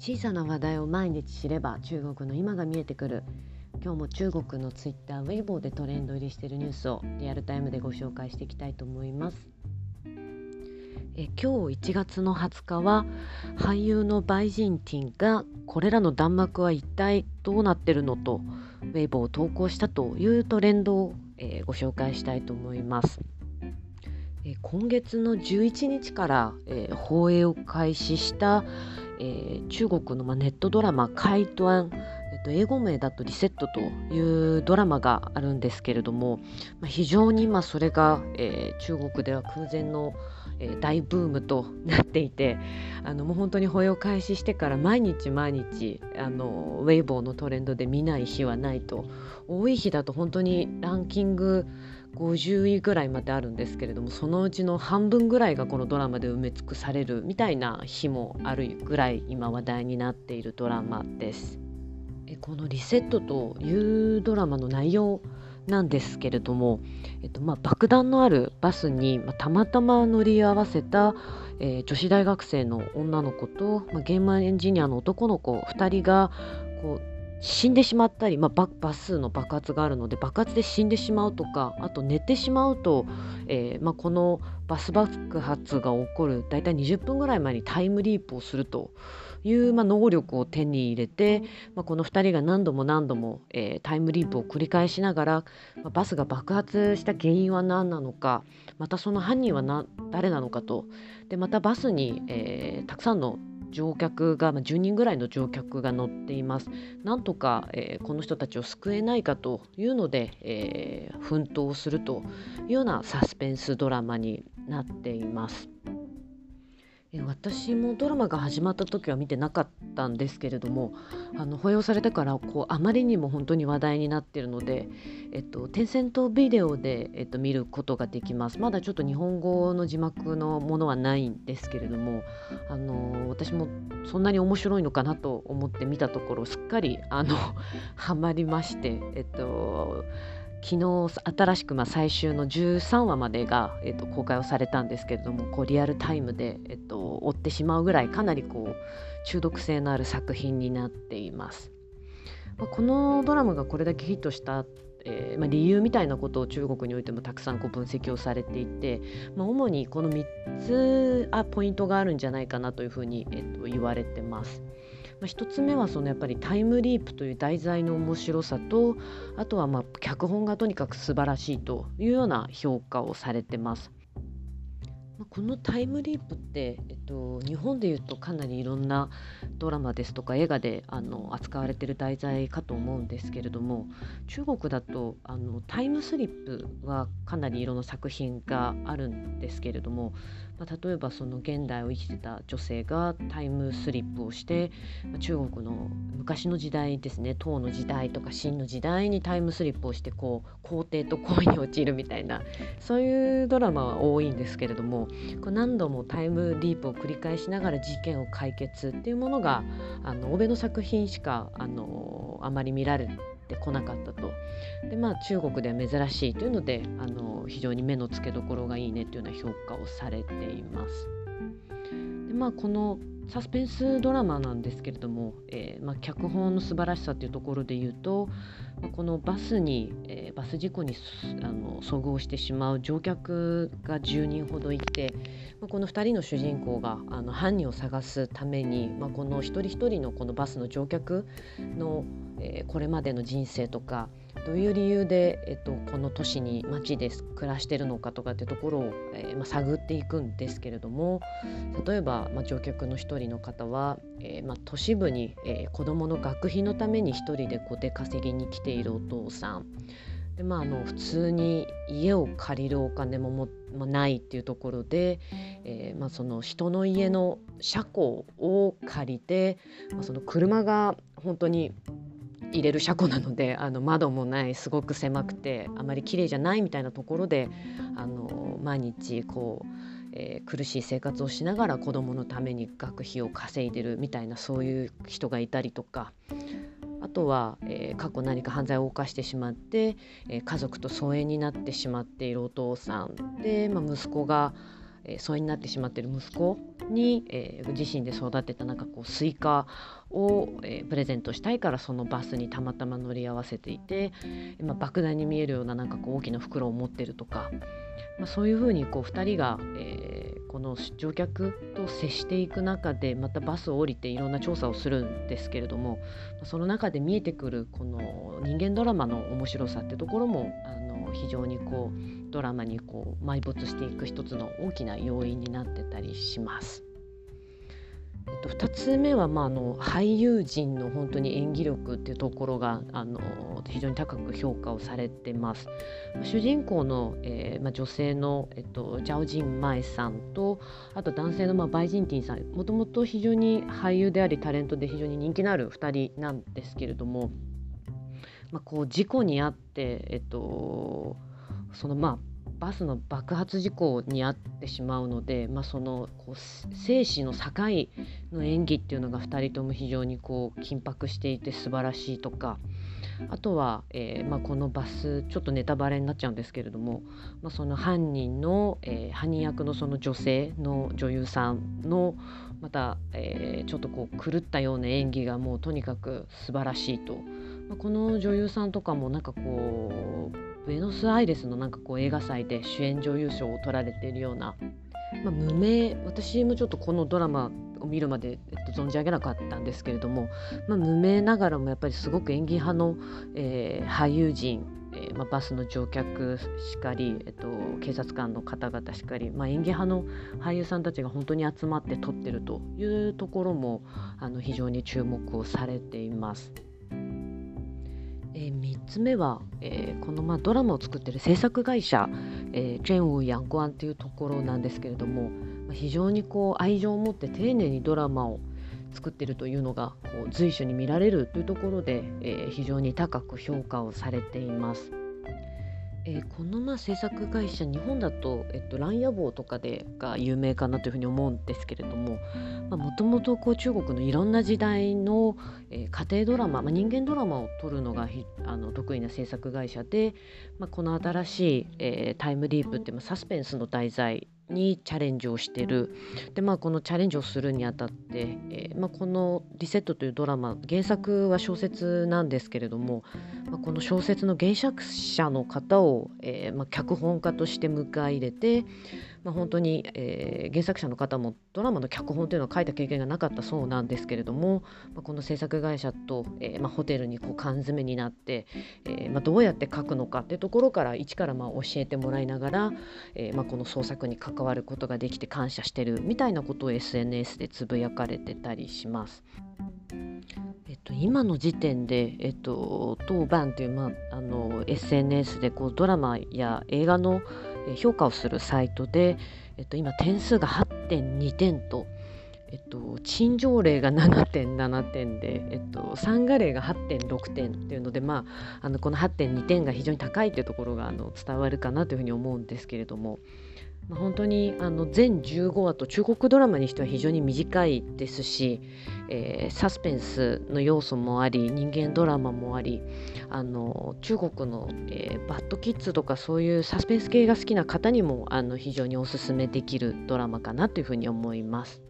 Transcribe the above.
小さな話題を毎日知れば中国の今が見えてくる。今日も中国のツイッター、ウェイボーでトレンド入りしているニュースをリアルタイムでご紹介していきたいと思います。え今日1月の20日は俳優のバイジンティンがこれらの弾幕は一体どうなってるのとウェイボーを投稿したというトレンドを、えー、ご紹介したいと思います。え今月の11日から、えー、放映を開始したえー、中国の、まネットドラマ「怪談」えっと、英語名だと「リセット」というドラマがあるんですけれども、まあ、非常に今それが、えー、中国では空前の、えー、大ブームと なっていてあのもう本当に保養開始してから毎日毎日あのウェイボーのトレンドで見ない日はないと多い日だと本当にランキング50位ぐらいまであるんですけれどもそのうちの半分ぐらいがこのドラマで埋め尽くされるみたいな日もあるぐらい今話題になっているドラマです。えこの「リセット」というドラマの内容なんですけれども、えっとまあ、爆弾のあるバスに、まあ、たまたま乗り合わせた、えー、女子大学生の女の子と、まあ、ゲームエンジニアの男の子2人がこう死んでしまったり、まあ、ババスの爆発があるので爆発で死んでしまうとかあと寝てしまうと、えーまあ、このバス爆発が起こる大体20分ぐらい前にタイムリープをすると。いう、まあ、能力を手に入れて、まあ、この2人が何度も何度も、えー、タイムリープを繰り返しながら、まあ、バスが爆発した原因は何なのかまたその犯人はな誰なのかとでまたバスに、えー、たくさんの乗客が、まあ、10人ぐらいの乗客が乗っています。なんとか、えー、この人たちを救えないかというので、えー、奮闘するというようなサスペンスドラマになっています。私もドラマが始まった時は見てなかったんですけれどもあの放映されてからこうあまりにも本当に話題になっているので、えっと、テンセントビデオで、えっと、見ることができます。まだちょっと日本語の字幕のものはないんですけれどもあの私もそんなに面白いのかなと思って見たところすっかりあのハマりまして、えっと昨日新しくまあ最終の13話までが、えっと、公開をされたんですけれどもこうリアルタイムで、えっと、追ってしまうぐらいかなりこう中毒性のある作品になっています。まあ、このドラマがこれだけヒットしたえー、まあ、理由みたいなことを中国においてもたくさんこう分析をされていて、まあ、主にこの3つあポイントがあるんじゃないかなというふうに、えっと、言われてます。まあ、1つ目はそのやっぱりタイムリープという題材の面白さとあとはまあ脚本がとにかく素晴らしいというような評価をされてます。このタイムリープって、えっと、日本でいうとかなりいろんなドラマですとか映画であの扱われてる題材かと思うんですけれども中国だとあのタイムスリップはかなりいろんな作品があるんですけれども、まあ、例えばその現代を生きてた女性がタイムスリップをして、まあ、中国の昔の時代ですね唐の時代とか秦の時代にタイムスリップをしてこう皇帝と恋に陥るみたいなそういうドラマは多いんですけれどもこう何度もタイムリープを繰り返しながら事件を解決っていうものがあの欧米の作品しかあのあまり見られてこなかったとで、まあ、中国では珍しいというのであの非常に目の付けどころがいいねというような評価をされています。でまあ、このサスペンスドラマなんですけれども、えーまあ、脚本の素晴らしさというところで言うと、まあ、このバスに、えー、バス事故にあの遭遇してしまう乗客が10人ほどいて、まあ、この2人の主人公があの犯人を探すために、まあ、この一人一人のこのバスの乗客の、えー、これまでの人生とかどういう理由で、えっと、この都市に町で暮らしてるのかとかっていうところを、えー、まあ、探っていくんですけれども例えば、まあ、乗客の一人の方は、えー、まあ、都市部に、えー、子どもの学費のために一人でこう出稼ぎに来ているお父さん。で、まあ、あの普通に家を借りるお金もも、まあないっていうところで、えまあ、その人の家の車庫を借りて、まあ、その車が本当に入れる車庫なので あの窓もないすごく狭くてあまり綺麗じゃないみたいなところであの毎日こう、えー、苦しい生活をしながら子どものために学費を稼いでるみたいなそういう人がいたりとかあとは、えー、過去何か犯罪を犯してしまって、えー、家族と疎遠になってしまっているお父さんで、まあ、息子がえー、疎遠になってしまっている息子に、えー、自身で育てたなんかこうスイカを、えー、プレゼントしたいからそのバスにたまたま乗り合わせていて、まあ、爆弾に見えるようななんかこう大きな袋を持ってるとか、まあ、そういうふうにこう2人が、えー、この乗客と接していく中でまたバスを降りていろんな調査をするんですけれどもその中で見えてくるこの人間ドラマの面白さってところもあの非常にこうドラマにこう埋没していく一つの大きな要因になってたりします。えっと、2つ目は、まあ、あの俳優陣の本当に演技力っていうところがあの非常に高く評価をされてます。主人公の、えーまあ、女性の、えっと、ジャオジンマイさんとあと男性の、まあ、バイジンティンさんもともと非常に俳優でありタレントで非常に人気のある2人なんですけれども、まあ、こう事故に遭って、えっと、そのまあバスの爆発事故に遭ってしまうので、まあ、そのこう生死の境の演技っていうのが2人とも非常にこう緊迫していて素晴らしいとかあとは、えーまあ、このバスちょっとネタバレになっちゃうんですけれども、まあ、その犯人の、えー、犯人役のその女性の女優さんのまた、えー、ちょっとこう狂ったような演技がもうとにかく素晴らしいと。まあ、この女優さんとかもなんかこうブエノスアイレスのなんかこう映画祭で主演女優賞を取られているような、まあ、無名私もちょっとこのドラマを見るまで、えっと、存じ上げなかったんですけれども、まあ、無名ながらもやっぱりすごく演技派の、えー、俳優陣えー、まあ、バスの乗客しかり、えっと、警察官の方々しかり、まあ、演技派の俳優さんたちが本当に集まって撮ってるというところもあの非常に注目をされています。えー、3つ目は、えー、このまあドラマを作ってる制作会社、えー、チェンウ・ヤンゴアンというところなんですけれども、まあ、非常にこう愛情を持って丁寧にドラマを作っているというのがこう随所に見られるというところで、え、非常に高く評価をされています。えー、このまあ制作会社日本だと、えっと、ランヤボーとかでが有名かなというふうに思うんですけれどももともと中国のいろんな時代の、えー、家庭ドラマ、まあ、人間ドラマを撮るのがあの得意な制作会社で、まあ、この新しい、えー、タイムリープっていうサスペンスの題材にチャレンジをしてる。で、まあ、このチャレンジをするにあたって、えー、まあ、この「リセット」というドラマ原作は小説なんですけれども、まあ、この小説の原作者の方を、えー、まあ脚本家として迎え入れて、まあ、本当に、えー、原作者の方もドラマの脚本というのを書いた経験がなかったそうなんですけれども、まあ、この制作会社と、えーまあ、ホテルにこう缶詰になって、えーまあ、どうやって書くのかっていうところから一からまあ教えてもらいながら、えーまあ、この創作に関わることができて感謝してるみたいなことを SNS でつぶやかれてたりします。えっと、今の時点で、えっと、当番という、まあ、あの SNS でこうドラマや映画の評価をするサイトで、えっと、今点数が8.2点と、えっと、陳情例が7.7点で、えっと、参加例が8.6点っていうので、まあ、あのこの8.2点が非常に高いっていうところがあの伝わるかなというふうに思うんですけれども。まあ、本当にあの全15話と中国ドラマにしては非常に短いですし、えー、サスペンスの要素もあり人間ドラマもありあの中国の、えー、バッドキッズとかそういうサスペンス系が好きな方にもあの非常におすすめできるドラマかなというふうに思います。